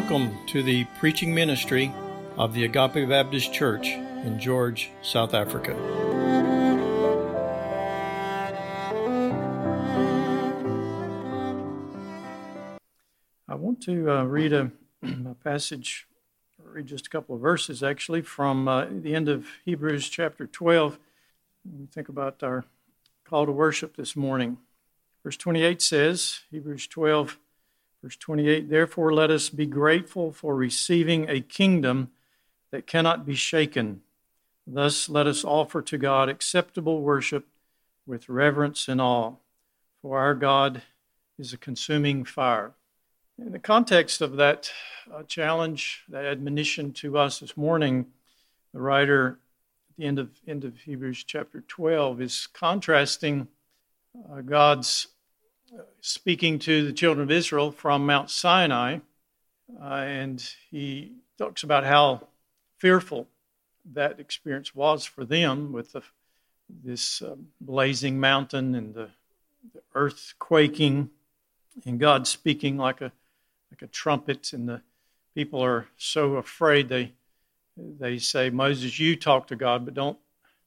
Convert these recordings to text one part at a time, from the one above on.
Welcome to the preaching ministry of the Agape Baptist Church in George, South Africa. I want to uh, read a, a, passage, read just a couple of verses actually, from uh, the end of Hebrews chapter 12. We think about our call to worship this morning. Verse 28 says, Hebrews 12, verse 28, Therefore let us be grateful for receiving a kingdom that cannot be shaken. Thus let us offer to God acceptable worship with reverence and awe, for our God is a consuming fire. In the context of that uh, challenge, that admonition to us this morning, the writer at the end of, end of Hebrews chapter 12 is contrasting uh, God's speaking to the children of Israel from Mount Sinai, uh, and he talks about how fearful that experience was for them with the, this uh, blazing mountain and the, the earth quaking, and God speaking like a like a trumpet, and the people are so afraid they they say, Moses, you talk to God, but don't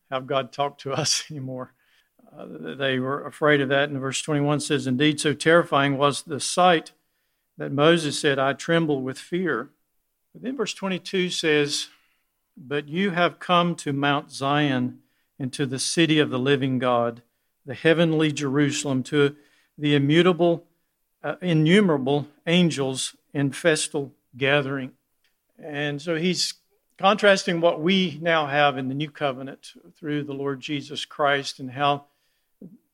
have God talk to us anymore. Uh, they were afraid of that. And verse 21 says, Indeed, so terrifying was the sight that Moses said, I tremble with fear. But then verse 22 says, But you have come to Mount Zion and to the city of the living God, the heavenly Jerusalem, to the immutable uh, innumerable angels in festal gathering. And so he's contrasting what we now have in the new covenant through the Lord Jesus Christ and how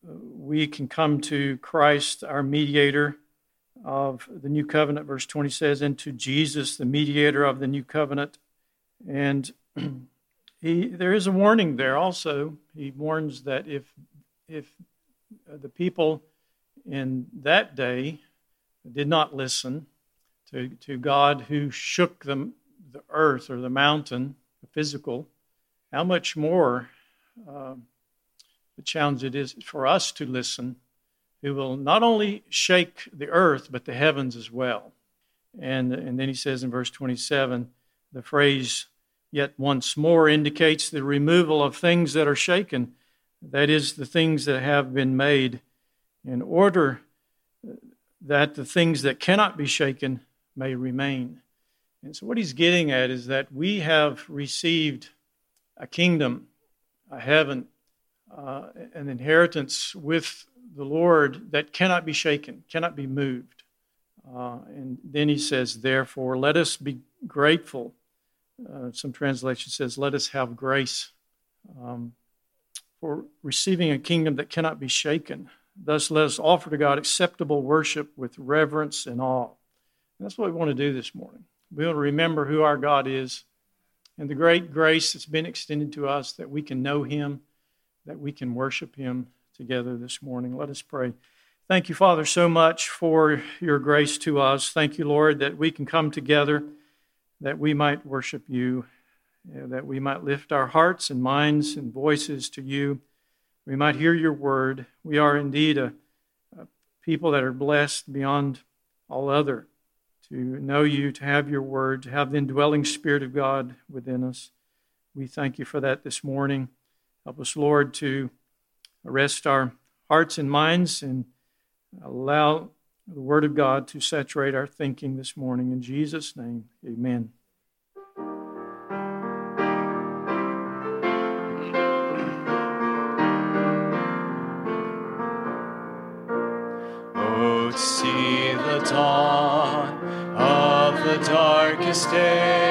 we can come to Christ, our mediator of the new covenant. Verse 20 says, and to Jesus, the mediator of the new covenant. And he, there is a warning there also. He warns that if, if the people in that day did not listen to, to God who shook the, the earth or the mountain, the physical, how much more uh, the challenge it is for us to listen, who will not only shake the earth, but the heavens as well. And, and then he says in verse 27 the phrase, yet once more, indicates the removal of things that are shaken, that is, the things that have been made in order that the things that cannot be shaken may remain. And so, what he's getting at is that we have received a kingdom, a heaven, uh, an inheritance with the Lord that cannot be shaken, cannot be moved. Uh, and then he says, therefore, let us be grateful. Uh, some translation says, let us have grace um, for receiving a kingdom that cannot be shaken. Thus, let us offer to God acceptable worship with reverence and awe. And that's what we want to do this morning. We want to remember who our God is and the great grace that's been extended to us that we can know Him, that we can worship Him together this morning. Let us pray. Thank you, Father, so much for your grace to us. Thank you, Lord, that we can come together, that we might worship you, eh, that we might lift our hearts and minds and voices to you we might hear your word. We are indeed a, a, people that are blessed beyond all other to know you, to have your word, to have the indwelling Spirit of God within us. We thank you for that this morning. Help us, Lord, to arrest our hearts and minds and allow the Word of God to saturate our thinking this morning. In Jesus' name, amen. Oh, see the dawn of the darkest day,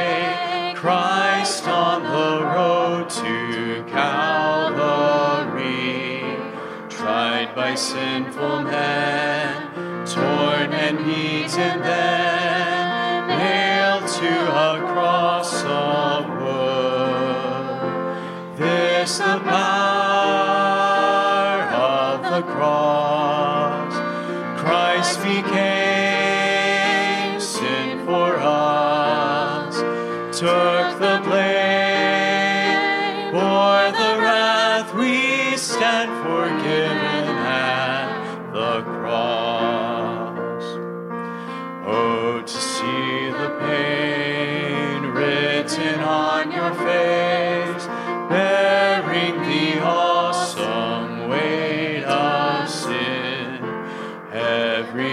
by sinful men, torn and beaten then, nailed to a cross of wood. This the power of the cross. Christ became took the blame,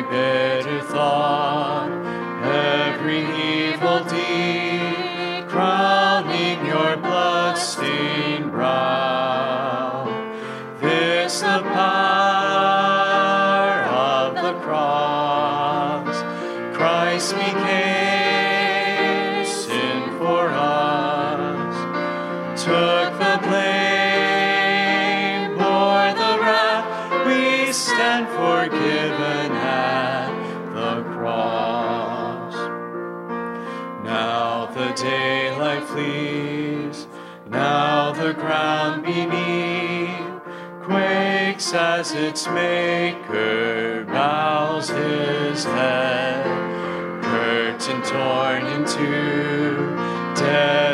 prepare. As its maker bows his head. Curtain torn in two, dead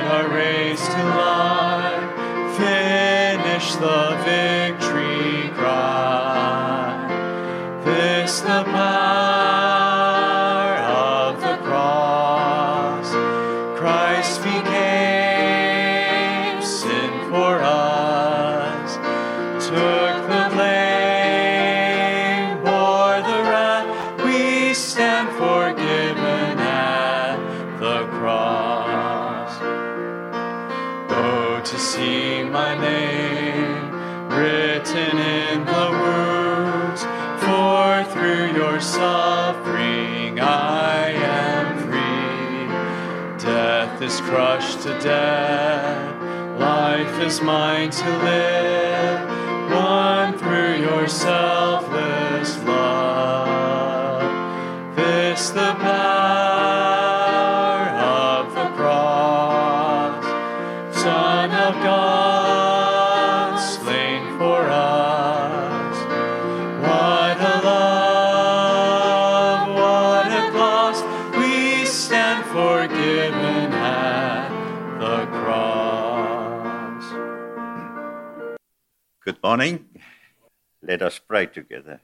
to death, life is mine to live, won through your morning. Let us pray together.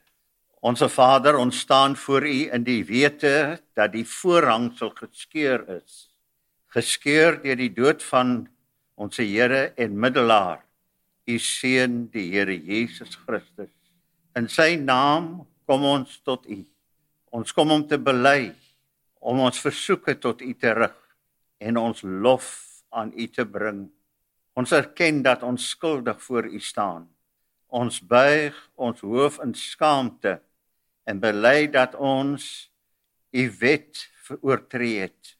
Onse Vader, ons staan voor U in die wete dat die voorhangsel geskeur is. Geskeur deur die dood van ons Here en middelaar, U seun, die Here Jesus Christus. In sy naam kom ons tot U. Ons kom om te bely, om ons versoeke tot U te rig en ons lof aan U te bring. Ons erken dat ons skuldig voor U staan. Ons buig ons hoof in skaamte en bely dat ons u wet veroortree het,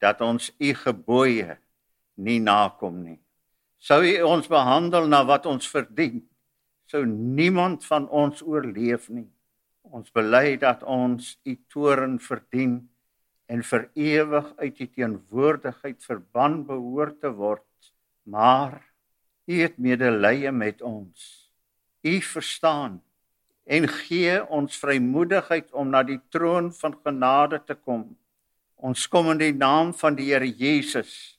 dat ons u gebooie nie nakom nie. Sou u ons behandel na wat ons verdien, sou niemand van ons oorleef nie. Ons bely dat ons u toorn verdien en vir ewig uit u teenwoordigheid verban behoort te word, maar u het medelee met ons. U verstaan en gee ons vrymoedigheid om na die troon van genade te kom. Ons kom in die naam van die Here Jesus.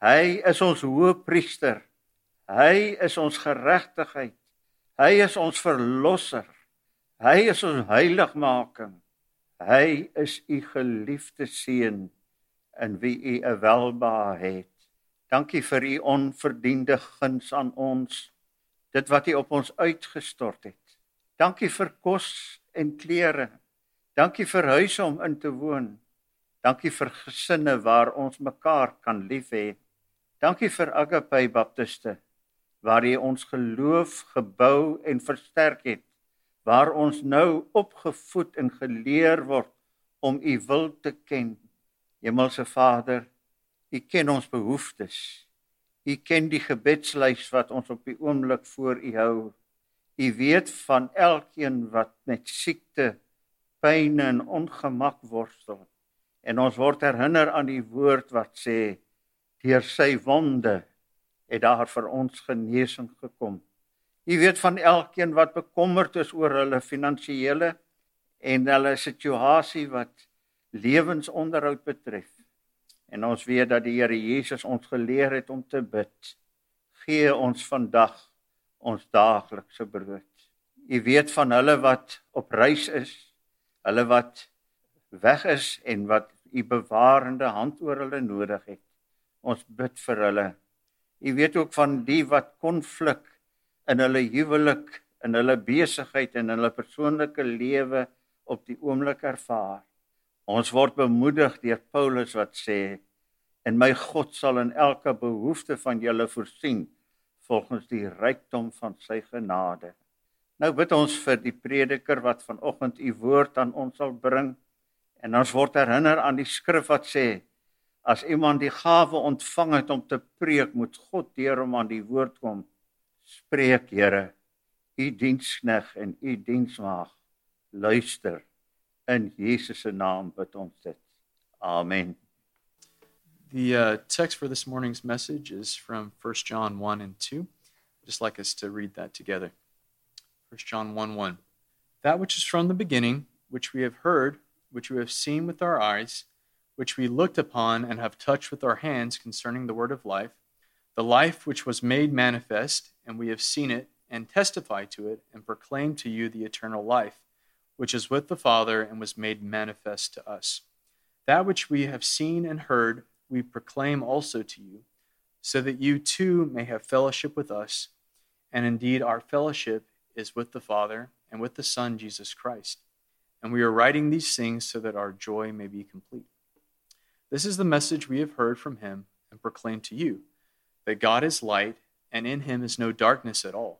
Hy is ons hoëpriester. Hy is ons geregtigheid. Hy is ons verlosser. Hy is ons heiligmaking. Hy is u geliefde seun in wie u 'n welbehae het. Dankie vir u onverdiende guns aan ons. Dit wat u op ons uitgestort het. Dankie vir kos en klere. Dankie vir huise om in te woon. Dankie vir gesinne waar ons mekaar kan lief hê. Dankie vir Agape Baptiste waar jy ons geloof gebou en versterk het. Waar ons nou opgevoed en geleer word om u wil te ken. Hemelse Vader, u ken ons behoeftes. U ken die gebedslys wat ons op die oomblik voor u hou. U weet van elkeen wat met siekte, pyn en ongemak worstel. En ons word herinner aan die woord wat sê deur sy wonde het daar vir ons genesing gekom. U weet van elkeen wat bekommerd is oor hulle finansiële en hulle situasie wat lewensonderhoud betref. En ons weet dat die Here Jesus ons geleer het om te bid. Gee ons vandag ons daaglikse brood. U weet van hulle wat op reis is, hulle wat weg is en wat u bewarende hand oor hulle nodig het. Ons bid vir hulle. U weet ook van die wat konflik in hulle huwelik, in hulle besigheid en in hulle persoonlike lewe op die oomblik ervaar. Ons word bemoedig deur Paulus wat sê en my God sal in elke behoefte van julle voorsien volgens die rykdom van sy genade. Nou bid ons vir die prediker wat vanoggend u woord aan ons sal bring En ons word herinner aan die skrif wat sê as iemand die gawe ontvang het om te preek, moet God deur hom aan die woord kom. Spreek, Here, u dienskneg en u diensmaag luister. In Jesus naam bid ons dit. Amen. The uh, text for this morning's message is from 1 John 1 and 2. I'd just like us to read that together. 1 John 1 1. That which is from the beginning, which we have heard, which we have seen with our eyes, which we looked upon and have touched with our hands concerning the word of life, the life which was made manifest, and we have seen it, and testify to it, and proclaim to you the eternal life, which is with the Father and was made manifest to us. That which we have seen and heard, we proclaim also to you, so that you too may have fellowship with us. And indeed, our fellowship is with the Father and with the Son, Jesus Christ. And we are writing these things so that our joy may be complete. This is the message we have heard from him and proclaim to you that God is light, and in him is no darkness at all.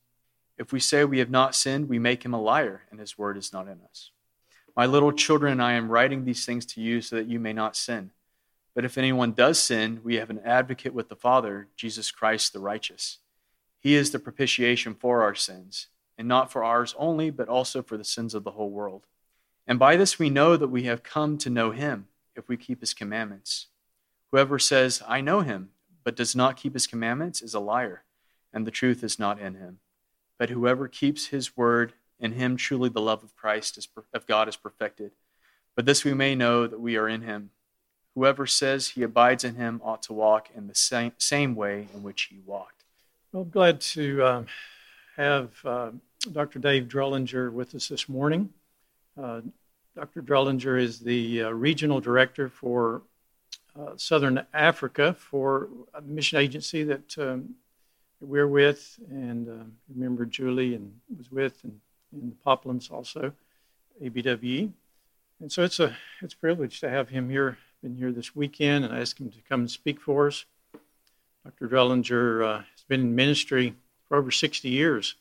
If we say we have not sinned, we make him a liar, and his word is not in us. My little children, I am writing these things to you so that you may not sin. But if anyone does sin, we have an advocate with the Father, Jesus Christ the righteous. He is the propitiation for our sins, and not for ours only, but also for the sins of the whole world. And by this we know that we have come to know him, if we keep his commandments. Whoever says, I know him, but does not keep his commandments, is a liar, and the truth is not in him. But whoever keeps his word, in him truly the love of Christ is, of God is perfected. But this we may know that we are in him. Whoever says he abides in him ought to walk in the same, same way in which he walked. Well, I'm glad to uh, have uh, Dr. Dave Drullinger with us this morning. Uh, Dr. Drullinger is the uh, regional director for uh, Southern Africa for a mission agency that um, we're with, and uh, remember Julie and was with, and, and the Poplins also, ABWE. And so it's a it's a privilege to have him here. Been here this weekend, and I asked him to come and speak for us. Dr. Drullinger uh, has been in ministry for over 60 years.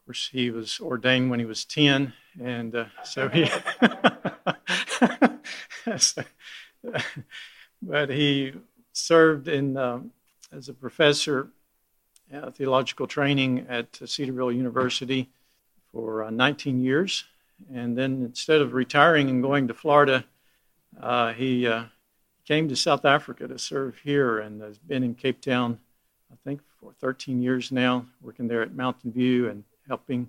Of course, he was ordained when he was 10, and uh, so he. so, but he served in um, as a professor theological training at Cedarville University for uh, 19 years, and then instead of retiring and going to Florida, uh, he uh, came to South Africa to serve here and has been in Cape Town, I think, for 13 years now, working there at Mountain View and helping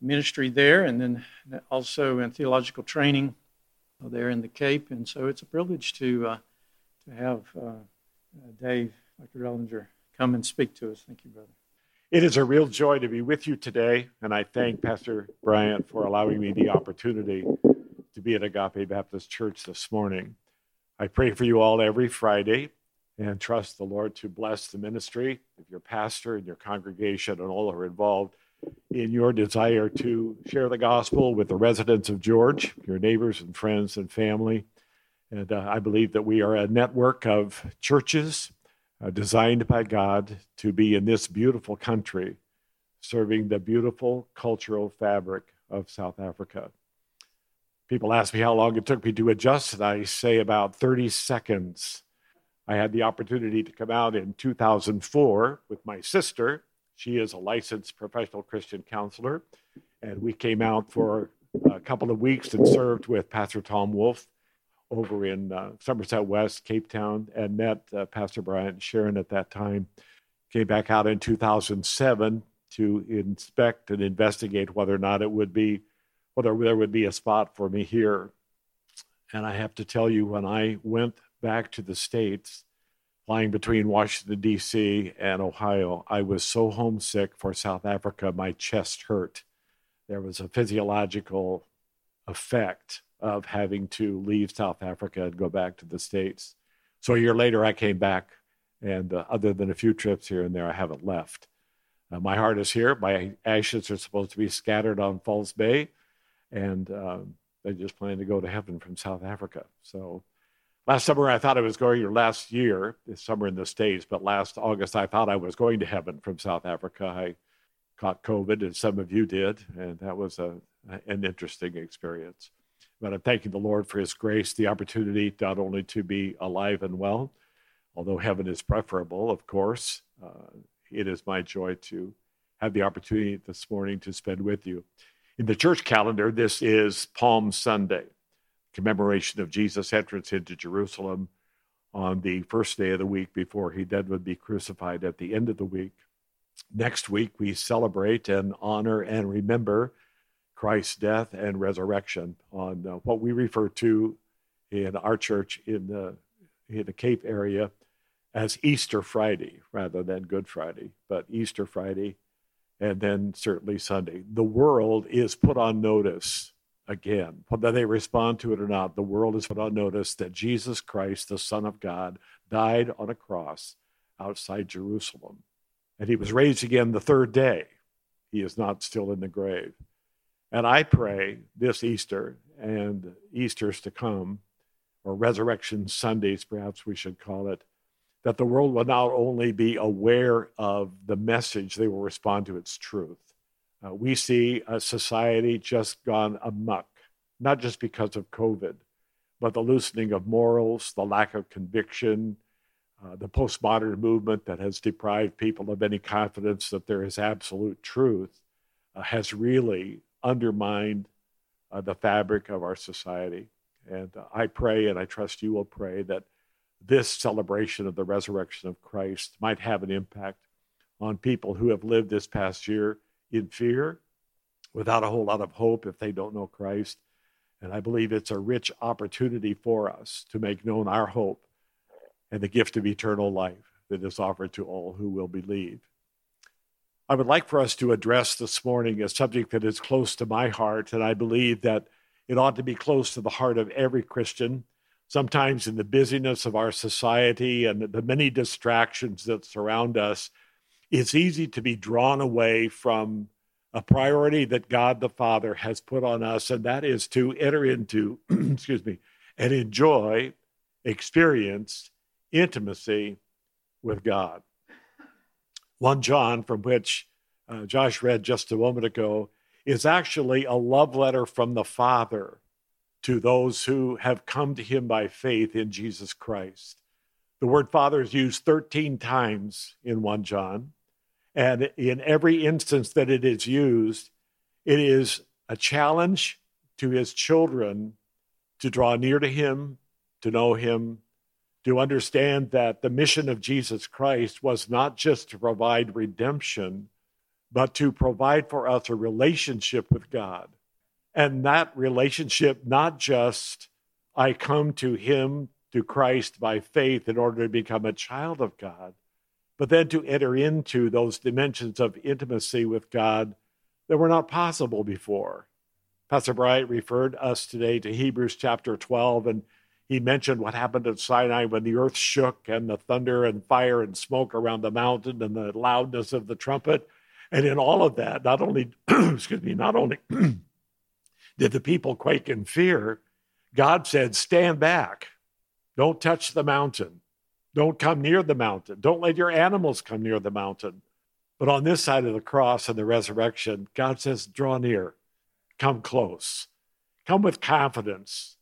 ministry there, and then also in theological training there in the Cape. And so it's a privilege to uh, to have uh, Dave, Dr. Drullinger, come and speak to us. Thank you, brother. It is a real joy to be with you today, and I thank Pastor Bryant for allowing me the opportunity to be at Agape Baptist Church this morning. I pray for you all every Friday and trust the Lord to bless the ministry of your pastor and your congregation and all who are involved in your desire to share the gospel with the residents of George, your neighbors and friends and family. And uh, I believe that we are a network of churches uh, designed by God to be in this beautiful country, serving the beautiful cultural fabric of South Africa. People ask me how long it took me to adjust, and I say about 30 seconds. I had the opportunity to come out in 2004 with my sister she is a licensed professional Christian counselor. And we came out for a couple of weeks and served with Pastor Tom Wolf over in uh, Somerset West, Cape Town, and met uh, Pastor Bryant Sharon at that time. Came back out in 2007 to inspect and investigate whether or not it would be, whether there would be a spot for me here. And I have to tell you, when I went back to the States, flying between Washington, D.C. and Ohio, I was so homesick for South Africa, my chest hurt. There was a physiological effect of having to leave South Africa and go back to the States. So a year later, I came back, and uh, other than a few trips here and there, I haven't left. Uh, my heart is here. My ashes are supposed to be scattered on False Bay, and um, I just plan to go to heaven from South Africa. So last summer, I thought I was going, or last year, this summer in the States, but last August, I thought I was going to heaven from South Africa. I caught COVID, and some of you did, and that was a, an interesting experience. But I'm thanking the Lord for His grace, the opportunity not only to be alive and well, although heaven is preferable, of course. Uh, it is my joy to have the opportunity this morning to spend with you. In the church calendar, this is Palm Sunday, commemoration of Jesus' entrance into Jerusalem on the first day of the week before he then would be crucified at the end of the week. Next week, we celebrate and honor and remember Christ's death and resurrection on uh, what we refer to in our church in the, in the Cape area as Easter Friday rather than Good Friday, but Easter Friday and then certainly Sunday. The world is put on notice again, whether they respond to it or not. The world is put on notice that Jesus Christ, the Son of God, died on a cross outside Jerusalem. And he was raised again the third day. He is not still in the grave. And I pray this Easter and Easter's to come, or Resurrection Sundays, perhaps we should call it, that the world will not only be aware of the message, they will respond to its truth. Uh, we see a society just gone amuck, not just because of COVID, but the loosening of morals, the lack of conviction, uh, the postmodern movement that has deprived people of any confidence that there is absolute truth uh, has really undermined uh, the fabric of our society. And uh, I pray, and I trust you will pray, that this celebration of the resurrection of Christ might have an impact on people who have lived this past year in fear, without a whole lot of hope if they don't know Christ. And I believe it's a rich opportunity for us to make known our hope and the gift of eternal life that is offered to all who will believe. I would like for us to address this morning a subject that is close to my heart, and I believe that it ought to be close to the heart of every Christian. Sometimes, in the busyness of our society and the many distractions that surround us, it's easy to be drawn away from a priority that God the Father has put on us, and that is to enter into, excuse me, and enjoy, experience intimacy with God. 1 John, from which uh, Josh read just a moment ago, is actually a love letter from the Father to those who have come to him by faith in Jesus Christ. The word Father is used 13 times in 1 John. And in every instance that it is used, it is a challenge to his children to draw near to him, to know him, to understand that the mission of Jesus Christ was not just to provide redemption, but to provide for us a relationship with God. And that relationship, not just I come to Him, to Christ by faith in order to become a child of God, but then to enter into those dimensions of intimacy with God that were not possible before. Pastor Bryant referred us today to Hebrews chapter 12, and he mentioned what happened at Sinai when the earth shook and the thunder and fire and smoke around the mountain and the loudness of the trumpet. And in all of that, not only, excuse me, not only did the people quake in fear, God said, Stand back. Don't touch the mountain. Don't come near the mountain. Don't let your animals come near the mountain. But on this side of the cross and the resurrection, God says, Draw near, come close, come with confidence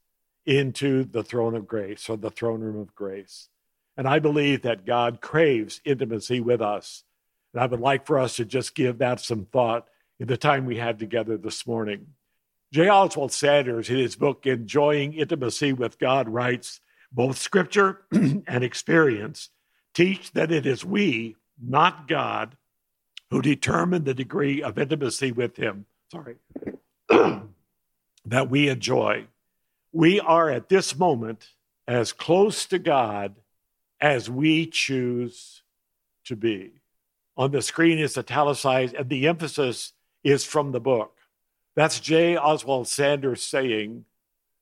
into the throne of grace or the throne room of grace. And I believe that God craves intimacy with us. And I would like for us to just give that some thought in the time we had together this morning. J. Oswald Sanders, in his book Enjoying Intimacy with God, writes both scripture and experience teach that it is we, not God, who determine the degree of intimacy with Him. Sorry. that we enjoy we are at this moment as close to God as we choose to be. On the screen is italicized, and the emphasis is from the book. That's J. Oswald Sanders saying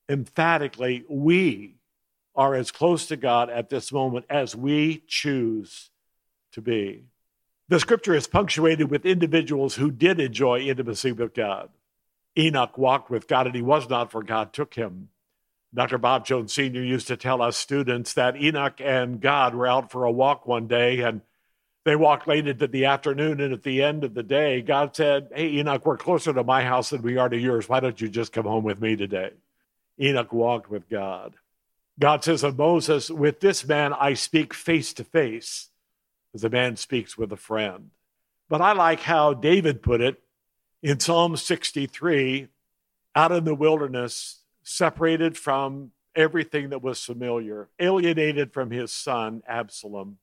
emphatically, we are as close to God at this moment as we choose to be. The scripture is punctuated with individuals who did enjoy intimacy with God. Enoch walked with God and he was not, for God took him. Dr. Bob Jones Sr. used to tell us students that Enoch and God were out for a walk one day and they walked late into the afternoon. And at the end of the day, God said, Hey, Enoch, we're closer to my house than we are to yours. Why don't you just come home with me today? Enoch walked with God. God says of Moses, With this man I speak face to face, as a man speaks with a friend. But I like how David put it in Psalm 63 out in the wilderness, separated from everything that was familiar, alienated from his son Absalom,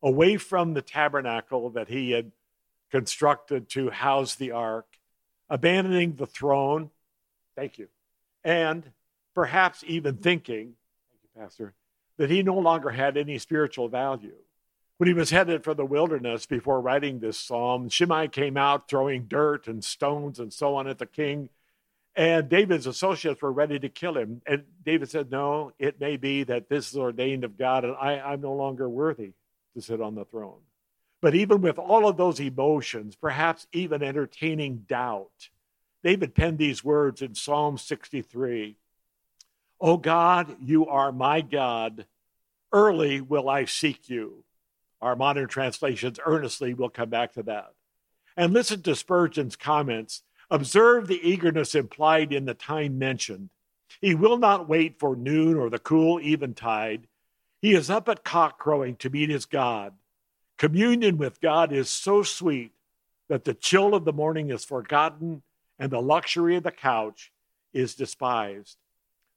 away from the tabernacle that he had constructed to house the ark, abandoning the throne. Thank you. And perhaps even thinking thank you, Pastor, that he no longer had any spiritual value. When he was headed for the wilderness before writing this psalm, Shimei came out throwing dirt and stones and so on at the king. And David's associates were ready to kill him. And David said, No, it may be that this is ordained of God, and I, I'm no longer worthy to sit on the throne. But even with all of those emotions, perhaps even entertaining doubt, David penned these words in Psalm 63 O God, you are my God. Early will I seek you. Our modern translations earnestly will come back to that. And listen to Spurgeon's comments. Observe the eagerness implied in the time mentioned. He will not wait for noon or the cool eventide. He is up at cock crowing to meet his God. Communion with God is so sweet that the chill of the morning is forgotten and the luxury of the couch is despised.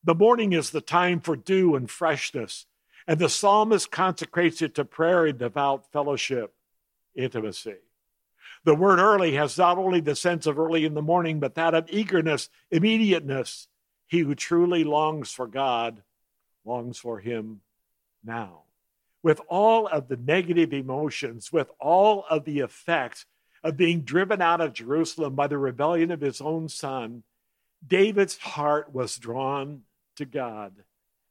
The morning is the time for dew and freshness, and the psalmist consecrates it to prayer and devout fellowship, intimacy. The word early has not only the sense of early in the morning, but that of eagerness, immediateness. He who truly longs for God longs for Him now. With all of the negative emotions, with all of the effects of being driven out of Jerusalem by the rebellion of his own son, David's heart was drawn to God.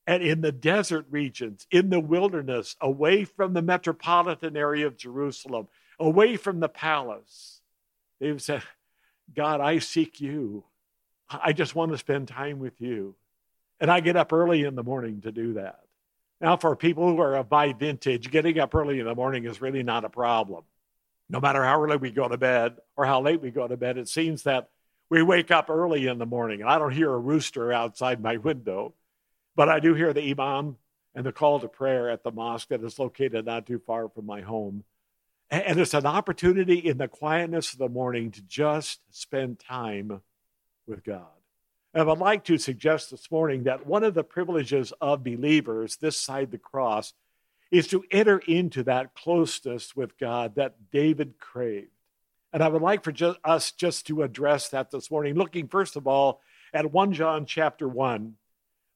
And in the desert regions, in the wilderness, away from the metropolitan area of Jerusalem, away from the palace, they've said, God, I seek you. I just want to spend time with you. And I get up early in the morning to do that. Now, for people who are of my vintage, getting up early in the morning is really not a problem. No matter how early we go to bed or how late we go to bed, it seems that we wake up early in the morning, and I don't hear a rooster outside my window, but I do hear the imam and the call to prayer at the mosque that is located not too far from my home. And it's an opportunity in the quietness of the morning to just spend time with God. And I'd like to suggest this morning that one of the privileges of believers this side the cross is to enter into that closeness with God that David craved. And I would like for just, us just to address that this morning, looking first of all at 1 John chapter 1,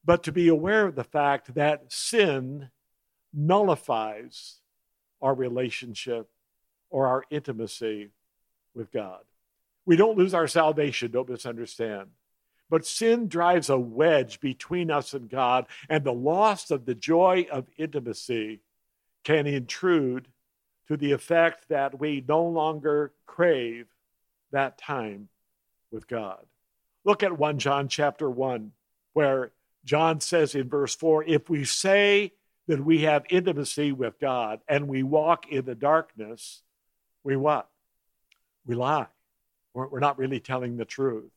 but to be aware of the fact that sin nullifies our relationship or our intimacy with God. We don't lose our salvation, don't misunderstand. But sin drives a wedge between us and God, and the loss of the joy of intimacy can intrude to the effect that we no longer crave that time with God. Look at 1 John chapter 1, where John says in verse 4 if we say that we have intimacy with God and we walk in the darkness, we what? We lie. We're not really telling the truth.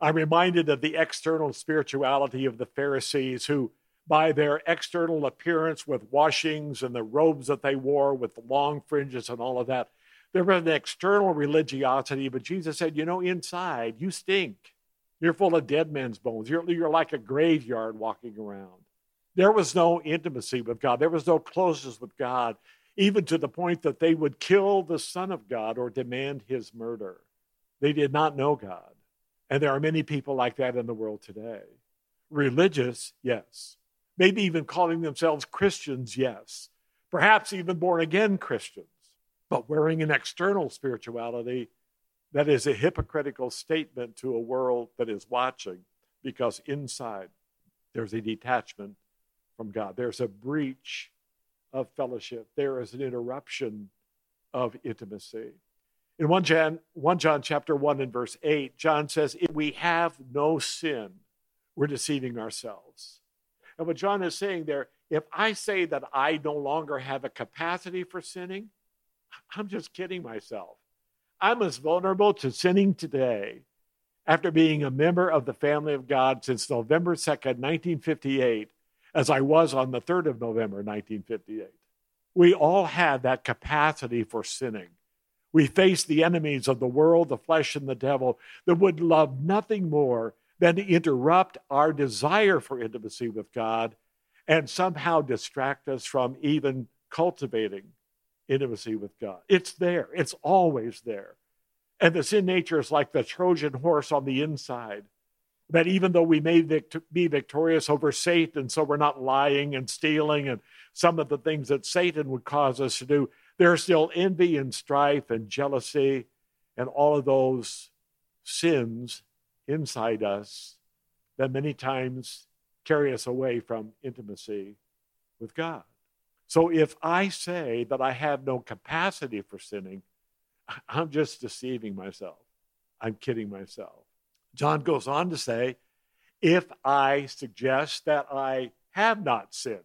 I'm reminded of the external spirituality of the Pharisees who by their external appearance with washings and the robes that they wore with long fringes and all of that. There was an external religiosity, but Jesus said, You know, inside, you stink. You're full of dead men's bones. You're, you're like a graveyard walking around. There was no intimacy with God, there was no closeness with God, even to the point that they would kill the Son of God or demand his murder. They did not know God. And there are many people like that in the world today. Religious, yes maybe even calling themselves Christians, yes, perhaps even born again Christians, but wearing an external spirituality that is a hypocritical statement to a world that is watching because inside there's a detachment from God. There's a breach of fellowship, there is an interruption of intimacy. In 1 John, 1 John chapter 1 and verse 8, John says, If we have no sin, we're deceiving ourselves. And what John is saying there, if I say that I no longer have a capacity for sinning, I'm just kidding myself. I'm as vulnerable to sinning today after being a member of the family of God since November 2nd, 1958, as I was on the 3rd of November, 1958. We all have that capacity for sinning. We face the enemies of the world, the flesh, and the devil that would love nothing more than to interrupt our desire for intimacy with God and somehow distract us from even cultivating intimacy with God. It's there, it's always there. And the sin nature is like the Trojan horse on the inside. That even though we may vict- be victorious over Satan, so we're not lying and stealing and some of the things that Satan would cause us to do, there's still envy and strife and jealousy and all of those sins inside us that many times carry us away from intimacy with God. So if I say that I have no capacity for sinning, I'm just deceiving myself. I'm kidding myself. John goes on to say, if I suggest that I have not sinned,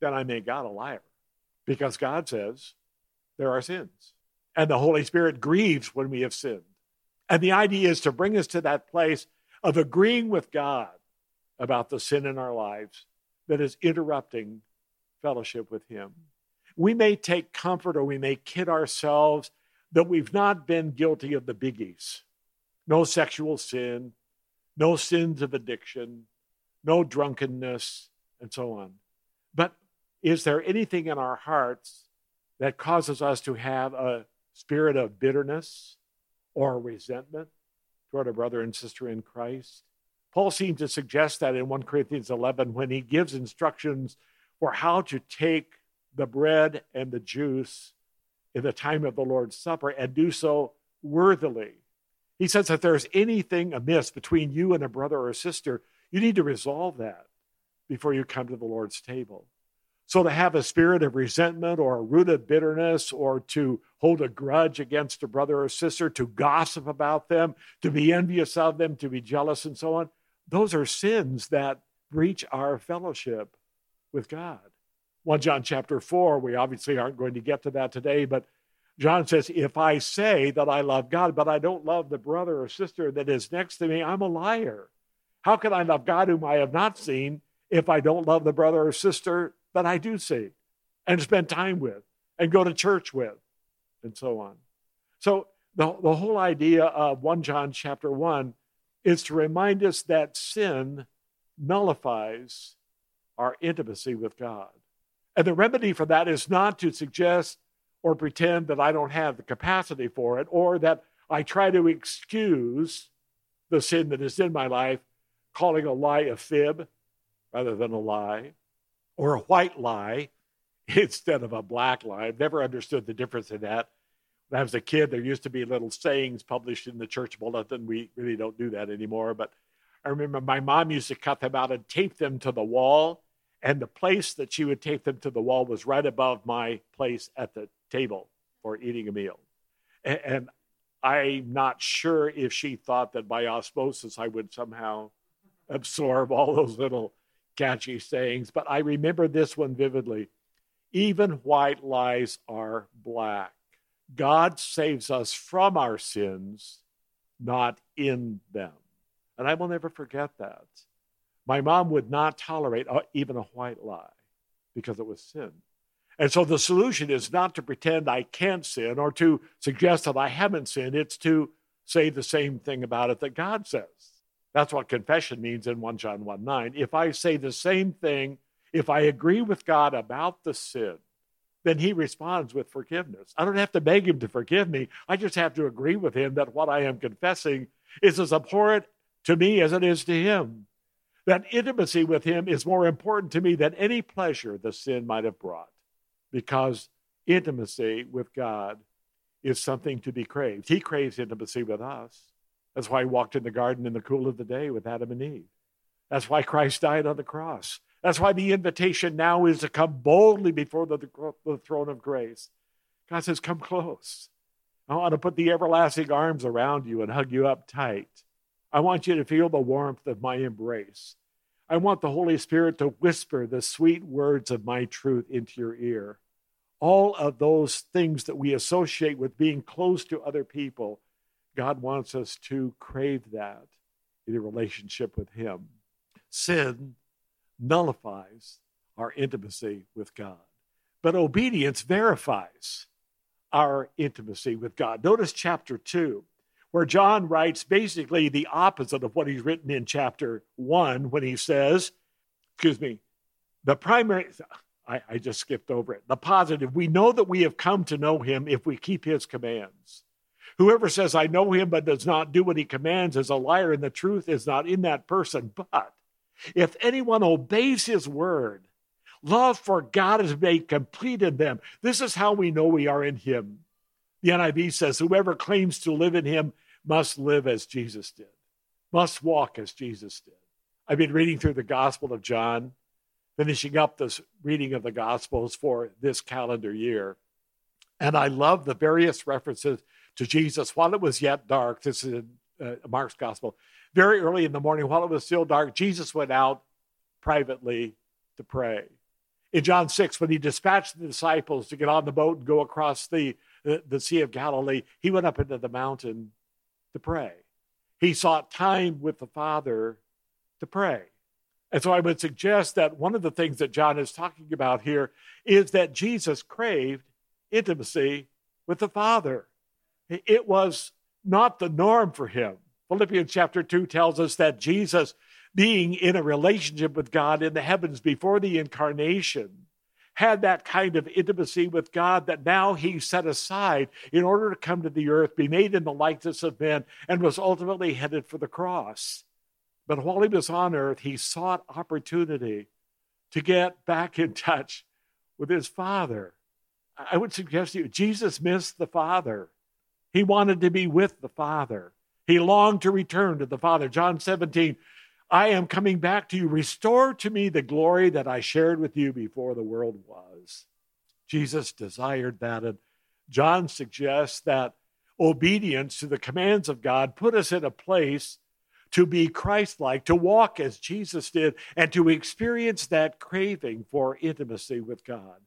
then I make God a liar. Because God says there are sins. And the Holy Spirit grieves when we have sinned. And the idea is to bring us to that place of agreeing with God about the sin in our lives that is interrupting fellowship with Him. We may take comfort or we may kid ourselves that we've not been guilty of the biggies no sexual sin, no sins of addiction, no drunkenness, and so on. But is there anything in our hearts that causes us to have a spirit of bitterness or resentment toward a brother and sister in Christ? Paul seems to suggest that in 1 Corinthians 11 when he gives instructions for how to take the bread and the juice in the time of the Lord's Supper and do so worthily. He says that there's anything amiss between you and a brother or a sister, you need to resolve that before you come to the Lord's table. So to have a spirit of resentment or a root of bitterness or to hold a grudge against a brother or sister, to gossip about them, to be envious of them, to be jealous, and so on, those are sins that breach our fellowship with God. 1 John chapter 4, we obviously aren't going to get to that today, but John says, If I say that I love God, but I don't love the brother or sister that is next to me, I'm a liar. How can I love God whom I have not seen if I don't love the brother or sister that I do see and spend time with and go to church with and so on? So the, the whole idea of 1 John chapter 1 is to remind us that sin nullifies our intimacy with God. And the remedy for that is not to suggest or pretend that I don't have the capacity for it or that I try to excuse the sin that is in my life, calling a lie a fib rather than a lie, or a white lie instead of a black lie. I've never understood the difference in that. When I was a kid, there used to be little sayings published in the church bulletin. We really don't do that anymore. But I remember my mom used to cut them out and tape them to the wall and the place that she would tape them to the wall was right above my place at the table for eating a meal. And, and I'm not sure if she thought that by osmosis I would somehow absorb all those little catchy sayings, but I remember this one vividly. Even white lies are black. God saves us from our sins, not in them. And I will never forget that. My mom would not tolerate uh, even a white lie because it was sin. And so the solution is not to pretend I can't sin or to suggest that I haven't sinned. It's to say the same thing about it that God says. That's what confession means in 1 John 1 9. If I say the same thing, if I agree with God about the sin, then he responds with forgiveness. I don't have to beg him to forgive me. I just have to agree with him that what I am confessing is as abhorrent to me as it is to him. That intimacy with Him is more important to me than any pleasure the sin might have brought, because intimacy with God is something to be craved. He craves intimacy with us. That's why He walked in the garden in the cool of the day with Adam and Eve. That's why Christ died on the cross. That's why the invitation now is to come boldly before the, the throne of grace. God says, Come close. I want to put the everlasting arms around you and hug you up tight. I want you to feel the warmth of my embrace. I want the Holy Spirit to whisper the sweet words of my truth into your ear. All of those things that we associate with being close to other people, God wants us to crave that in a relationship with Him. Sin nullifies our intimacy with God, but obedience verifies our intimacy with God. Notice chapter 2 where John writes basically the opposite of what he's written in chapter one when he says, excuse me, the primary, I, I, just skipped over it. The positive, we know that we have come to know him if we keep his commands. Whoever says, I know him but does not do what he commands is a liar, and the truth is not in that person. But if anyone obeys his word, love for God is made complete in them. This is how we know we are in him. The NIV says, Whoever claims to live in him must live as Jesus did, must walk as Jesus did. I've been reading through the Gospel of John, finishing up this reading of the Gospels for this calendar year. And I love the various references to Jesus while it was yet dark. This is in uh, Mark's Gospel. Very early in the morning, while it was still dark, Jesus went out privately to pray. In John 6, when he dispatched the disciples to get on the boat and go across the the, Sea of Galilee, he went up into the mountain to pray. He sought time with the Father to pray. And so I would suggest that one of the things that John is talking about here is that Jesus craved intimacy with the Father. It was not the norm for him. Philippians chapter 2 tells us that Jesus, being in a relationship with God in the heavens before the incarnation, had that kind of intimacy with God that now he set aside in order to come to the earth, be made in the likeness of men, and was ultimately headed for the cross. But while he was on earth, he sought opportunity to get back in touch with his Father. I would suggest to you, Jesus missed the Father. He wanted to be with the Father. He longed to return to the Father. John 17 I am coming back to you. Restore to me the glory that I shared with you before the world was. Jesus desired that. And John suggests that obedience to the commands of God put us in a place to be Christ like, to walk as Jesus did, and to experience that craving for intimacy with God.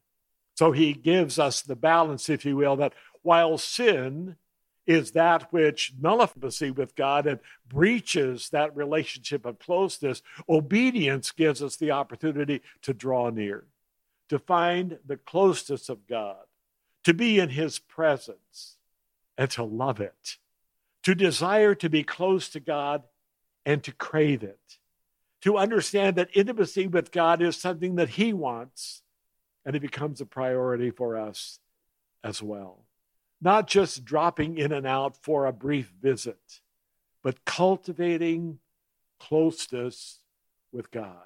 So he gives us the balance, if you will, that while sin is that which nullifies with God and breaches that relationship of closeness. Obedience gives us the opportunity to draw near, to find the closeness of God, to be in His presence, and to love it, to desire to be close to God and to crave it, to understand that intimacy with God is something that He wants, and it becomes a priority for us as well not just dropping in and out for a brief visit, but cultivating closeness with God.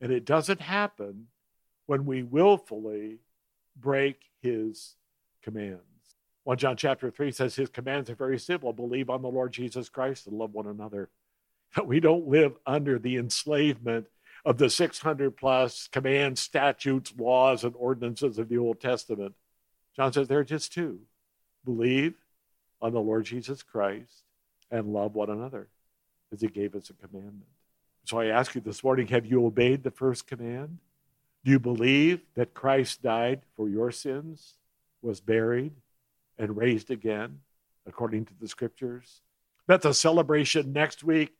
And it doesn't happen when we willfully break his commands. 1 John chapter 3 says his commands are very simple believe on the Lord Jesus Christ and love one another. We don't live under the enslavement of the 600 plus commands, statutes, laws, and ordinances of the Old Testament. John says there are just two believe on the Lord Jesus Christ and love one another as he gave us a commandment. So I ask you this morning have you obeyed the first command? Do you believe that Christ died for your sins, was buried, and raised again, according to the scriptures? That's a celebration next week,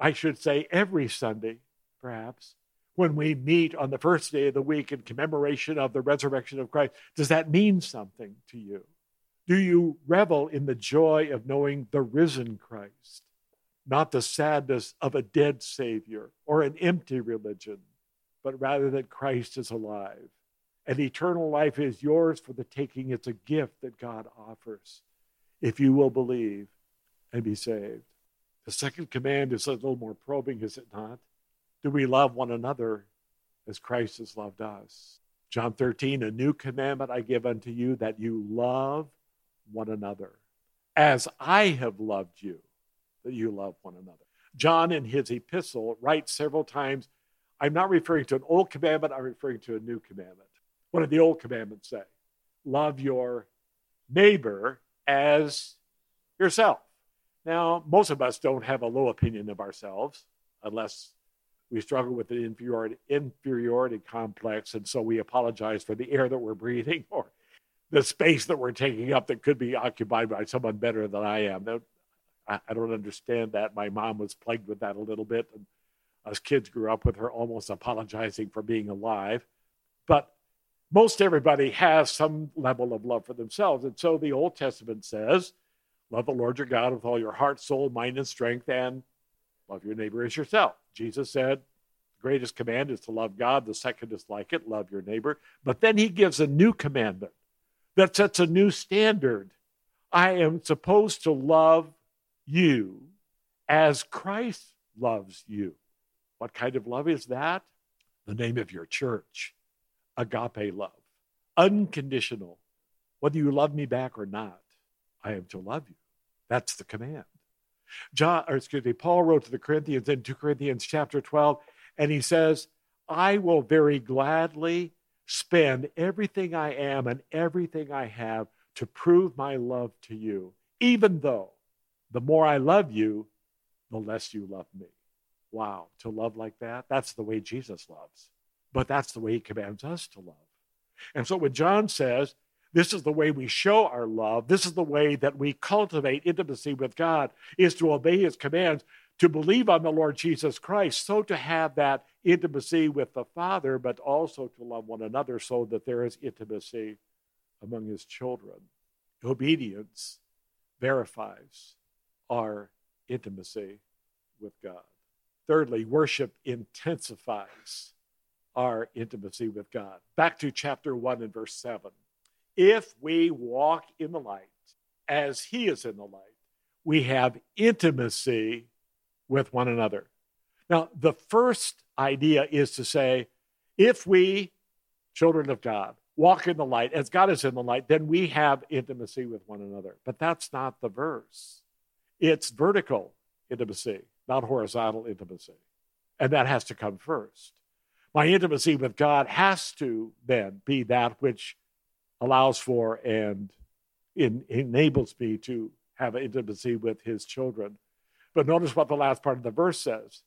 I should say every Sunday, perhaps, when we meet on the first day of the week in commemoration of the resurrection of Christ. Does that mean something to you? Do you revel in the joy of knowing the risen Christ, not the sadness of a dead Savior or an empty religion, but rather that Christ is alive? And eternal life is yours for the taking. It's a gift that God offers if you will believe and be saved. The second command is a little more probing, is it not? Do we love one another as Christ has loved us? John 13, a new commandment I give unto you that you love one another, as I have loved you, that you love one another. John, in his epistle, writes several times, I'm not referring to an old commandment, I'm referring to a new commandment. What did the old commandment say? Love your neighbor as yourself. Now, most of us don't have a low opinion of ourselves unless we struggle with an inferiority, inferiority complex, and so we apologize for the air that we're breathing or the space that we're taking up that could be occupied by someone better than I am. I, I don't understand that. My mom was plagued with that a little bit, and us kids grew up with her almost apologizing for being alive. But most everybody has some level of love for themselves. And so the Old Testament says, Love the Lord your God with all your heart, soul, mind, and strength, and love your neighbor as yourself. Jesus said, the greatest command is to love God. The second is like it, love your neighbor. But then he gives a new commandment that sets a new standard. I am supposed to love you as Christ loves you. What kind of love is that? The name of your church agape love, unconditional. Whether you love me back or not, I am to love you. That's the command. John, or excuse me, Paul wrote to the Corinthians in 2 Corinthians chapter 12, and he says, I will very gladly spend everything I am and everything I have to prove my love to you, even though the more I love you, the less you love me. Wow, to love like that, that's the way Jesus loves. But that's the way he commands us to love. And so when John says, this is the way we show our love. This is the way that we cultivate intimacy with God is to obey his commands, to believe on the Lord Jesus Christ, so to have that intimacy with the Father, but also to love one another so that there is intimacy among his children. Obedience verifies our intimacy with God. Thirdly, worship intensifies our intimacy with God. Back to chapter 1 and verse 7. If we walk in the light as he is in the light, we have intimacy with one another. Now, the first idea is to say, if we, children of God, walk in the light as God is in the light, then we have intimacy with one another. But that's not the verse. It's vertical intimacy, not horizontal intimacy. And that has to come first. My intimacy with God has to then be that which allows for and in, enables me to have intimacy with his children. But notice what the last part of the verse says.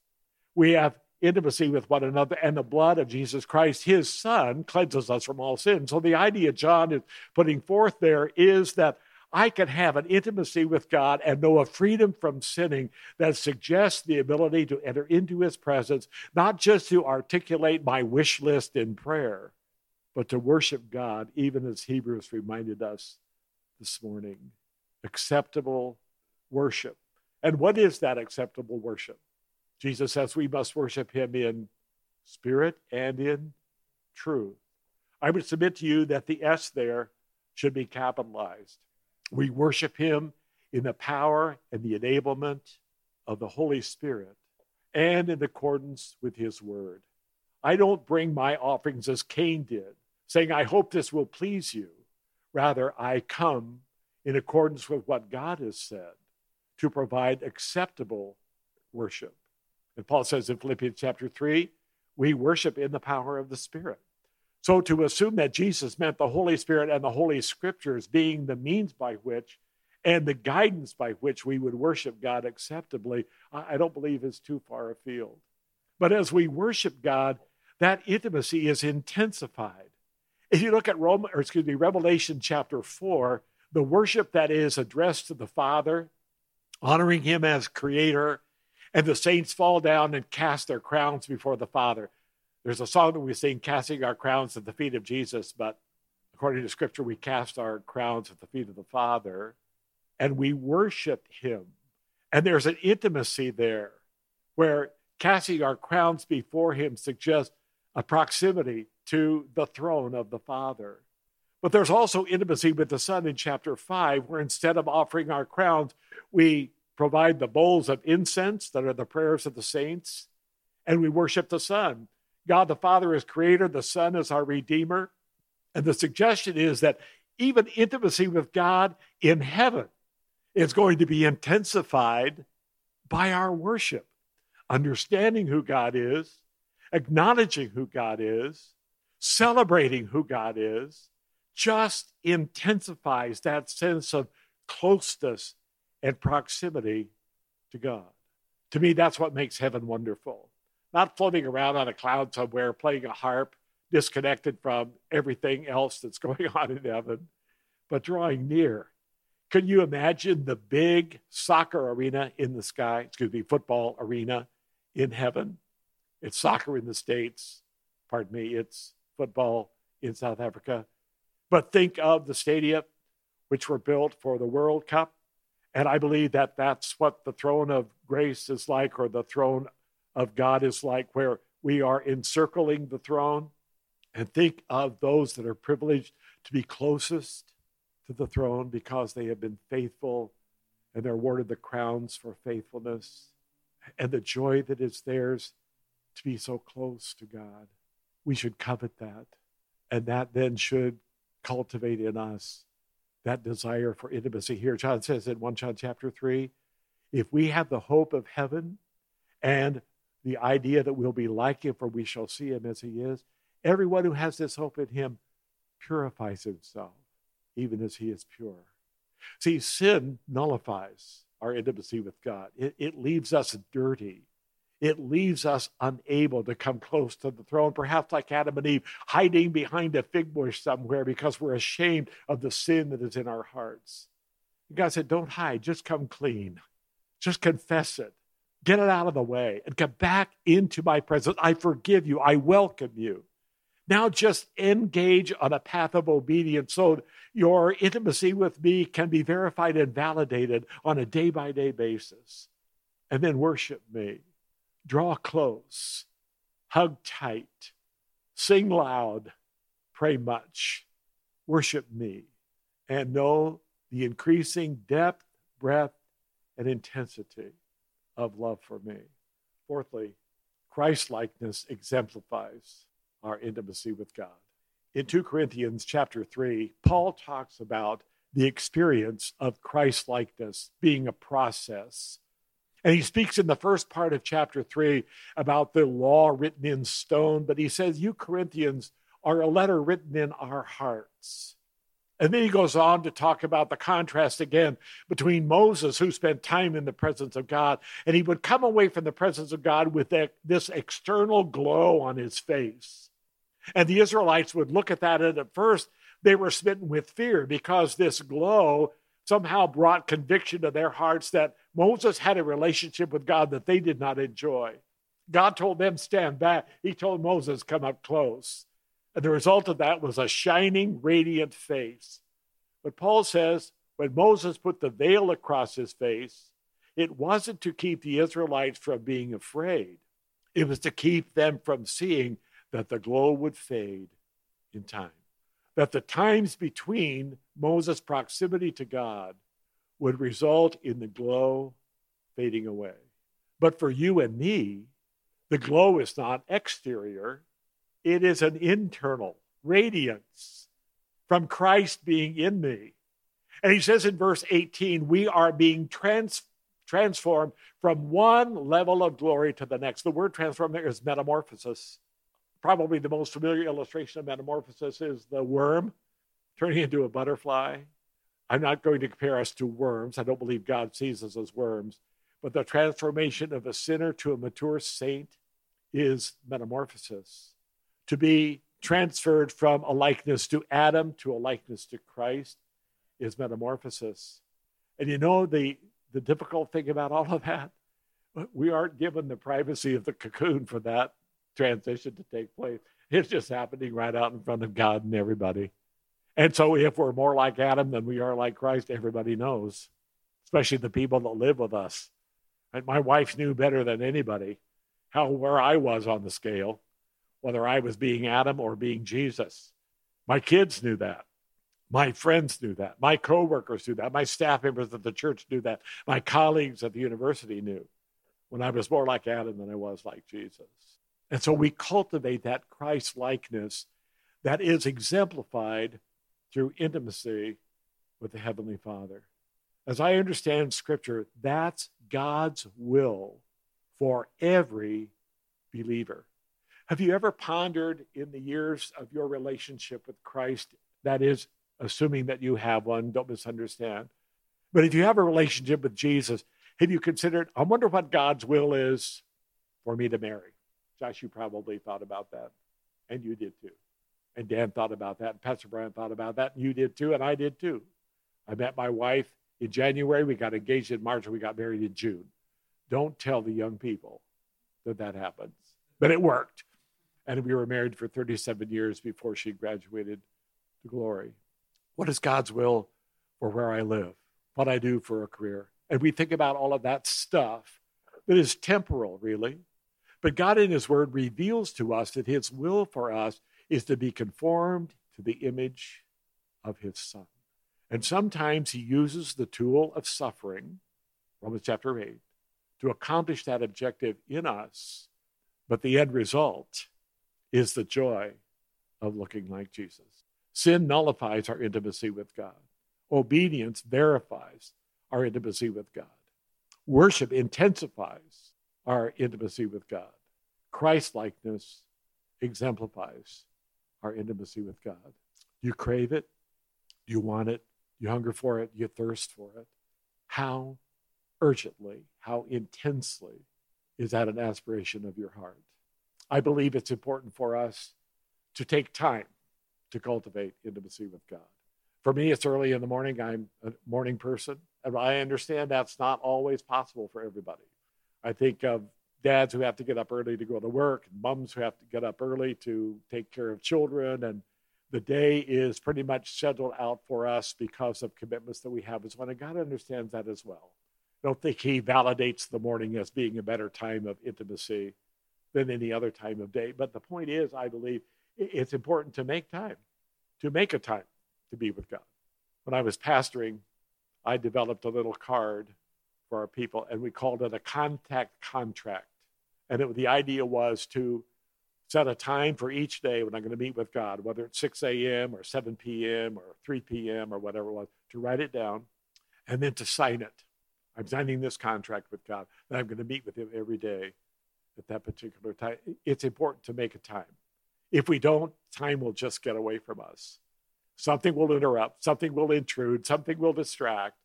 We have intimacy with one another, and the blood of Jesus Christ, his son, cleanses us from all sin. So the idea John is putting forth there is that I can have an intimacy with God and know a freedom from sinning that suggests the ability to enter into his presence, not just to articulate my wish list in prayer, but to worship God, even as Hebrews reminded us this morning. Acceptable worship. And what is that acceptable worship? Jesus says we must worship him in spirit and in truth. I would submit to you that the S there should be capitalized. We worship him in the power and the enablement of the Holy Spirit and in accordance with his word. I don't bring my offerings as Cain did, saying, I hope this will please you. Rather, I come in accordance with what God has said to provide acceptable worship. And Paul says in Philippians chapter 3, we worship in the power of the Spirit. So to assume that Jesus meant the Holy Spirit and the Holy Scriptures being the means by which and the guidance by which we would worship God acceptably, I don't believe is too far afield. But as we worship God, that intimacy is intensified. If you look at Rome, or excuse me, Revelation chapter 4, the worship that is addressed to the Father, honoring him as creator, and the saints fall down and cast their crowns before the Father. There's a song that we sing, casting our crowns at the feet of Jesus, but according to scripture, we cast our crowns at the feet of the Father and we worship him. And there's an intimacy there where casting our crowns before him suggests a proximity to the throne of the Father. But there's also intimacy with the Son in chapter 5, where instead of offering our crowns, we provide the bowls of incense that are the prayers of the saints, and we worship the Son. God the Father is creator, the Son is our Redeemer. And the suggestion is that even intimacy with God in heaven is going to be intensified by our worship, understanding who God is acknowledging who God is, celebrating who God is, just intensifies that sense of closeness and proximity to God. To me, that's what makes heaven wonderful. Not floating around on a cloud somewhere playing a harp, disconnected from everything else that's going on in heaven, but drawing near. Can you imagine the big soccer arena in the sky? Excuse me, football arena in heaven? It's soccer in the States. Pardon me, it's football in South Africa. But think of the stadia which were built for the World Cup. And I believe that that's what the throne of grace is like, or the throne of God is like, where we are encircling the throne. And think of those that are privileged to be closest to the throne because they have been faithful and they're awarded the crowns for faithfulness and the joy that is theirs to be so close to God. We should covet that. And that then should cultivate in us that desire for intimacy. Here, John says in 1 John chapter 3 if we have the hope of heaven and the idea that we'll be like him, for we shall see him as he is, everyone who has this hope in him purifies himself, even as he is pure. See, sin nullifies our intimacy with God, it, it leaves us dirty it leaves us unable to come close to the throne, perhaps like Adam and Eve, hiding behind a fig bush somewhere because we're ashamed of the sin that is in our hearts. And God said, Don't hide, just come clean. Just confess it. Get it out of the way and come back into my presence. I forgive you. I welcome you. Now just engage on a path of obedience so your intimacy with me can be verified and validated on a day by day basis. And then worship me draw close, hug tight, sing loud, pray much, worship me, and know the increasing depth, breadth, and intensity of love for me. Fourthly, Christlikeness exemplifies our intimacy with God. In 2 Corinthians chapter 3, Paul talks about the experience of Christlikeness being a process and he speaks in the first part of chapter three about the law written in stone, but he says, You Corinthians are a letter written in our hearts. And then he goes on to talk about the contrast again between Moses, who spent time in the presence of God, and he would come away from the presence of God with that, this external glow on his face. And the Israelites would look at that, and at first they were smitten with fear because this glow somehow brought conviction to their hearts that Moses had a relationship with God that they did not enjoy. God told them, stand back. He told Moses, come up close. And the result of that was a shining, radiant face. But Paul says, when Moses put the veil across his face, it wasn't to keep the Israelites from being afraid, it was to keep them from seeing that the glow would fade in time. That the times between Moses' proximity to God would result in the glow fading away. But for you and me, the glow is not exterior, it is an internal radiance from Christ being in me. And he says in verse 18, we are being trans- transformed from one level of glory to the next. The word transform there is metamorphosis. Probably the most familiar illustration of metamorphosis is the worm turning into a butterfly. I'm not going to compare us to worms. I don't believe God sees us as worms. But the transformation of a sinner to a mature saint is metamorphosis. To be transferred from a likeness to Adam to a likeness to Christ is metamorphosis. And you know the, the difficult thing about all of that? We aren't given the privacy of the cocoon for that transition to take place. It's just happening right out in front of God and everybody. And so, if we're more like Adam than we are like Christ, everybody knows, especially the people that live with us. And my wife knew better than anybody how where I was on the scale, whether I was being Adam or being Jesus. My kids knew that. My friends knew that. My coworkers knew that. My staff members at the church knew that. My colleagues at the university knew when I was more like Adam than I was like Jesus. And so we cultivate that Christ likeness that is exemplified through intimacy with the Heavenly Father. As I understand Scripture, that's God's will for every believer. Have you ever pondered in the years of your relationship with Christ? That is, assuming that you have one, don't misunderstand. But if you have a relationship with Jesus, have you considered, I wonder what God's will is for me to marry? Josh, you probably thought about that, and you did too. And Dan thought about that, and Pastor Brian thought about that, and you did too, and I did too. I met my wife in January, we got engaged in March, and we got married in June. Don't tell the young people that that happens. But it worked. And we were married for 37 years before she graduated to glory. What is God's will for where I live? What I do for a career? And we think about all of that stuff that is temporal, really. But God in His Word reveals to us that His will for us is to be conformed to the image of His Son. And sometimes He uses the tool of suffering, Romans chapter 8, to accomplish that objective in us. But the end result is the joy of looking like Jesus. Sin nullifies our intimacy with God, obedience verifies our intimacy with God, worship intensifies our intimacy with God, Christ likeness exemplifies our intimacy with God. You crave it? You want it? You hunger for it? You thirst for it? How urgently, how intensely is that an aspiration of your heart? I believe it's important for us to take time to cultivate intimacy with God. For me, it's early in the morning. I'm a morning person, and I understand that's not always possible for everybody. I think of dads who have to get up early to go to work, and moms who have to get up early to take care of children, and the day is pretty much scheduled out for us because of commitments that we have as well. And God understands that as well. I don't think He validates the morning as being a better time of intimacy than any other time of day. But the point is, I believe it's important to make time, to make a time to be with God. When I was pastoring, I developed a little card for our people, and we called it a contact contract. And it, the idea was to set a time for each day when I'm going to meet with God, whether it's 6 a.m. or 7 p.m. or 3 p.m. or whatever it was, to write it down and then to sign it. I'm signing this contract with God that I'm going to meet with Him every day at that particular time. It's important to make a time. If we don't, time will just get away from us. Something will interrupt, something will intrude, something will distract.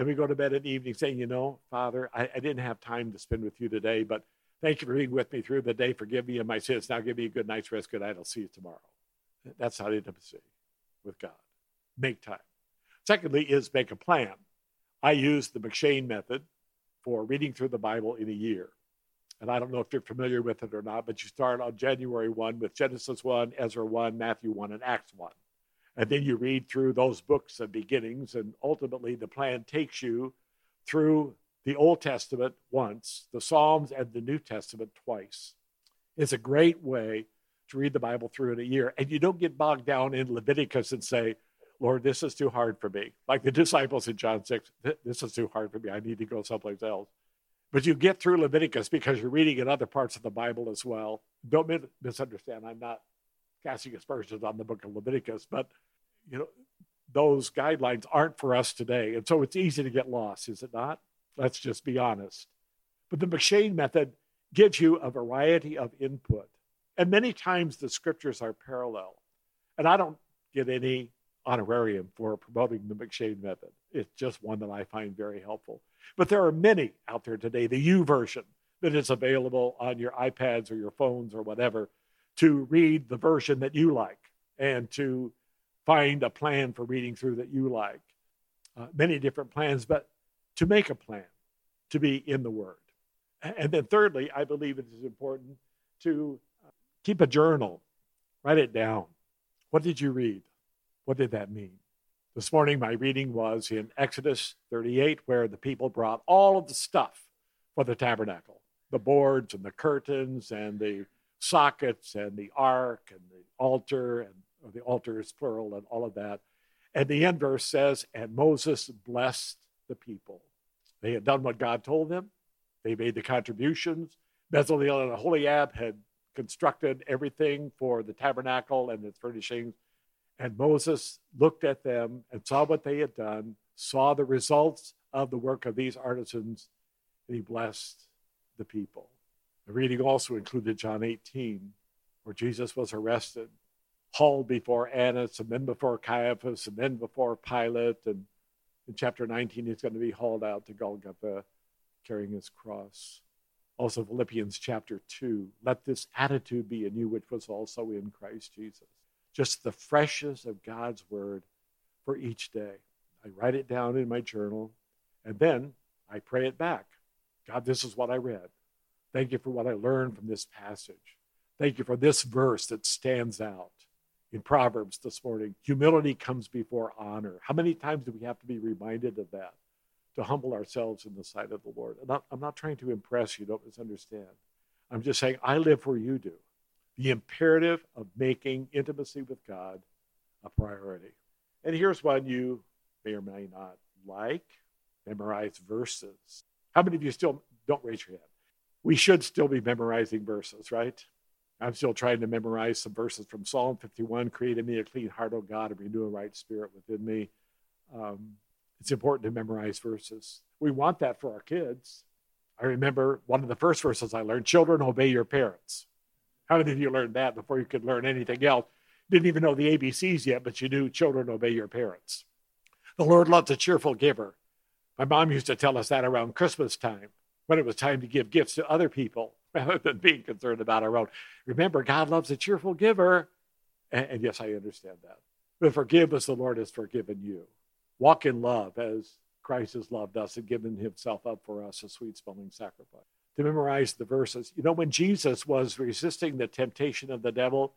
And we go to bed at the evening saying, You know, Father, I, I didn't have time to spend with you today, but thank you for being with me through the day. Forgive me of my sins. Now give me a good night's rest. Good night. I'll see you tomorrow. That's not intimacy with God. Make time. Secondly, is make a plan. I use the M'Cheyne method for reading through the Bible in a year and I don't know if you're familiar with it or not, but you start on January 1 with Genesis 1, Ezra 1, Matthew 1, and Acts 1. And then you read through those books of beginnings, and ultimately the plan takes you through the Old Testament once, the Psalms, and the New Testament twice. It's a great way to read the Bible through in a year. And you don't get bogged down in Leviticus and say, Lord, this is too hard for me. Like the disciples in John 6, this is too hard for me. I need to go someplace else. But you get through Leviticus because you're reading in other parts of the Bible as well. Don't misunderstand. I'm not casting aspersions on the book of Leviticus, but you know, those guidelines aren't for us today. And so it's easy to get lost, is it not? Let's just be honest. But the M'Cheyne method gives you a variety of input. And many times the scriptures are parallel. And I don't get any honorarium for promoting the M'Cheyne method. It's just one that I find very helpful. But there are many out there today, the YouVersion that is available on your iPads or your phones or whatever to read the version that you like and to find a plan for reading through that you like. Uh, many different plans, but to make a plan, to be in the Word. And then, thirdly, I believe it is important to uh, keep a journal, write it down. What did you read? What did that mean? This morning, my reading was in Exodus 38, where the people brought all of the stuff for the tabernacle the boards and the curtains and the sockets and the ark and the altar, and the altar is plural, and all of that. And the end verse says, And Moses blessed the people. They had done what God told them, they made the contributions. Bezalel and Aholiab had constructed everything for the tabernacle and its furnishings. And Moses looked at them and saw what they had done, saw the results of the work of these artisans, and he blessed the people. The reading also included John 18, where Jesus was arrested, hauled before Annas, and then before Caiaphas, and then before Pilate. And in chapter 19, he's going to be hauled out to Golgotha carrying his cross. Also, Philippians chapter 2 let this attitude be in you, which was also in Christ Jesus. Just the freshness of God's word for each day. I write it down in my journal, and then I pray it back. God, this is what I read. Thank you for what I learned from this passage. Thank you for this verse that stands out in Proverbs this morning. Humility comes before honor. How many times do we have to be reminded of that? To humble ourselves in the sight of the Lord. I'm not, I'm not trying to impress you, don't misunderstand. I'm just saying, I live where you do. The imperative of making intimacy with God a priority. And here's one you may or may not like memorize verses. How many of you still don't raise your hand? We should still be memorizing verses, right? I'm still trying to memorize some verses from Psalm 51 Create in me a clean heart, O God, and renew a right spirit within me. Um, it's important to memorize verses. We want that for our kids. I remember one of the first verses I learned Children, obey your parents. How many of you learned that before you could learn anything else? Didn't even know the ABCs yet, but you knew children obey your parents. The Lord loves a cheerful giver. My mom used to tell us that around Christmas time when it was time to give gifts to other people rather than being concerned about our own. Remember, God loves a cheerful giver. And, and yes, I understand that. But forgive as the Lord has forgiven you. Walk in love as Christ has loved us and given himself up for us, a sweet smelling sacrifice. To memorize the verses. You know, when Jesus was resisting the temptation of the devil,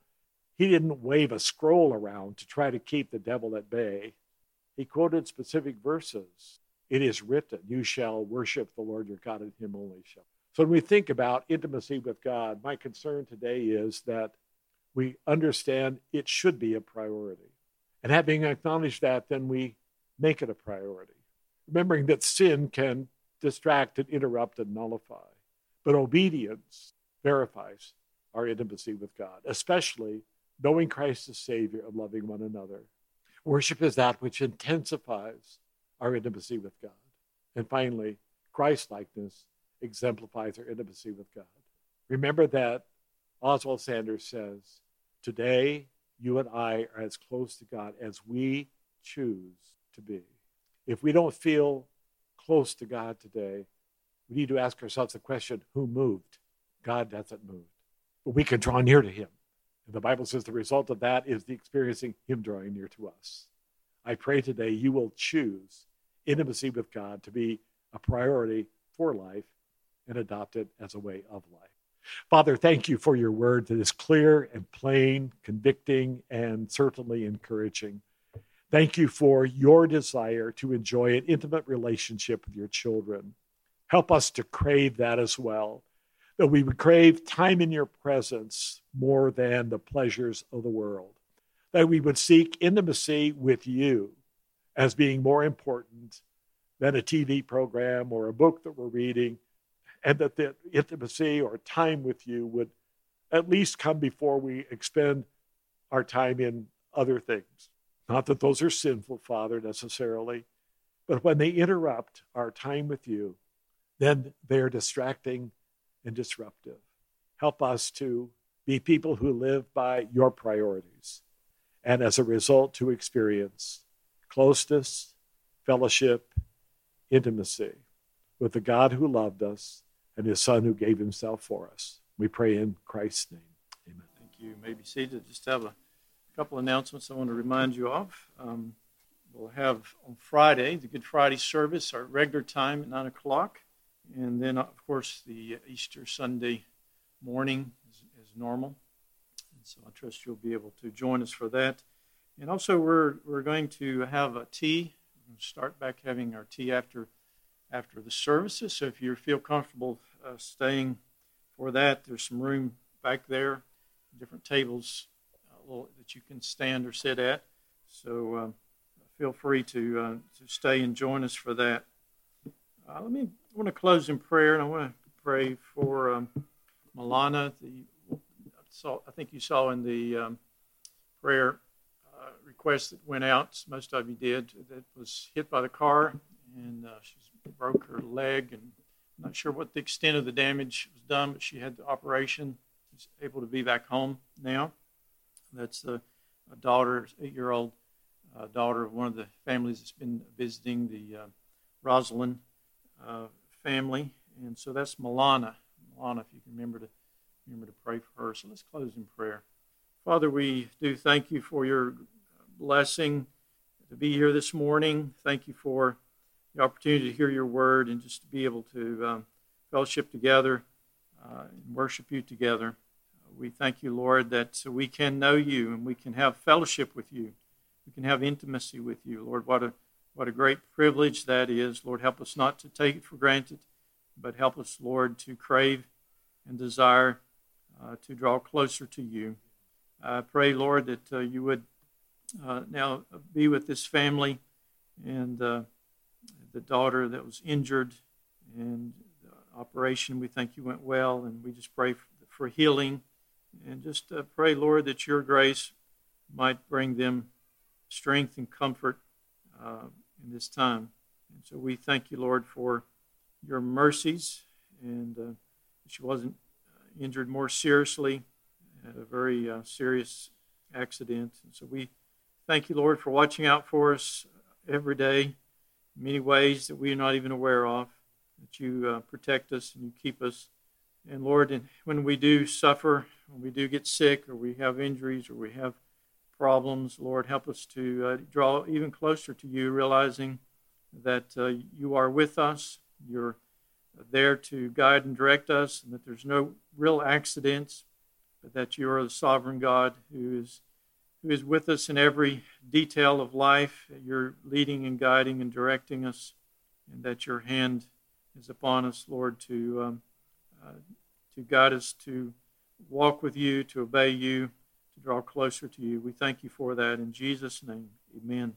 he didn't wave a scroll around to try to keep the devil at bay. He quoted specific verses. It is written, You shall worship the Lord your God, and him only shall. So when we think about intimacy with God, my concern today is that we understand it should be a priority. And having acknowledged that, then we make it a priority. Remembering that sin can distract and interrupt and nullify, but obedience verifies our intimacy with God, especially knowing Christ as Savior and loving one another. Worship is that which intensifies our intimacy with God. And finally, Christ likeness exemplifies our intimacy with God. Remember that Oswald Sanders says, Today, you and I are as close to God as we choose to be. If we don't feel close to God today, we need to ask ourselves the question who moved? God doesn't move. But we can draw near to Him. And the Bible says the result of that is the experiencing Him drawing near to us. I pray today you will choose intimacy with God to be a priority for life and adopt it as a way of life. Father, thank you for your word that is clear and plain, convicting, and certainly encouraging. Thank you for your desire to enjoy an intimate relationship with your children. Help us to crave that as well, that we would crave time in your presence more than the pleasures of the world, that we would seek intimacy with you as being more important than a TV program or a book that we're reading and that the intimacy or time with you would at least come before we expend our time in other things. Not that those are sinful, Father, necessarily, but when they interrupt our time with you, then they are distracting and disruptive. Help us to be people who live by your priorities, and as a result, to experience closeness, fellowship, intimacy with the God who loved us and his Son who gave himself for us. We pray in Christ's name. Amen. Thank you. you may be seated. Just have a couple announcements I want to remind you of. Um, we'll have on Friday the Good Friday service, our regular time at 9 o'clock. And then, of course, the Easter Sunday morning is, is normal. And so I trust you'll be able to join us for that. And also, we're, we're going to have a tea. We'll start back having our tea after after the services. So if you feel comfortable uh, staying for that, there's some room back there, different tables uh, that you can stand or sit at. So uh, feel free to uh, to stay and join us for that. Uh, let me I want to close in prayer, and I want to pray for um, Milana. The I, saw, I think you saw in the um, prayer request that went out. Most of you did. That was hit by the car, and she broke her leg, and I'm not sure what the extent of the damage was done, but she had the operation She's able to be back home now. That's the a daughter, eight-year-old uh, daughter of one of the families that's been visiting the uh, Rosalind uh, family, and so that's Milana. Milana, if you can remember to remember to pray for her. So let's close in prayer. Father, we do thank you for your blessing to be here this morning. Thank you for the opportunity to hear your word and just to be able to um, fellowship together uh, and worship you together. We thank you, Lord, that we can know you and we can have fellowship with you. We can have intimacy with you. Lord, what a, what a great privilege that is. Lord, help us not to take it for granted, but help us, Lord, to crave and desire uh, to draw closer to you. I pray, Lord, that uh, you would now be with this family and uh, the daughter that was injured and the operation. We think you went well, and we just pray for, healing and just uh, pray, Lord, that your grace might bring them strength and comfort uh, in this time. And so we thank you, Lord, for your mercies and uh, she wasn't uh, injured more seriously at a very uh, serious accident. And so we thank you, Lord, for watching out for us every day in many ways that we are not even aware of, that you uh, protect us and you keep us. And Lord, when we do suffer, when we do get sick, or we have injuries, or we have problems, Lord, help us to uh, draw even closer to you, realizing that uh, you are with us. You're there to guide and direct us, and that there's no real accidents, but that you are the sovereign God who is who is with us in every detail of life. You're leading and guiding and directing us, and that your hand is upon us, Lord, to um, uh, to guide us to walk with you, to obey you, to draw closer to you. We thank you for that in Jesus' name. Amen.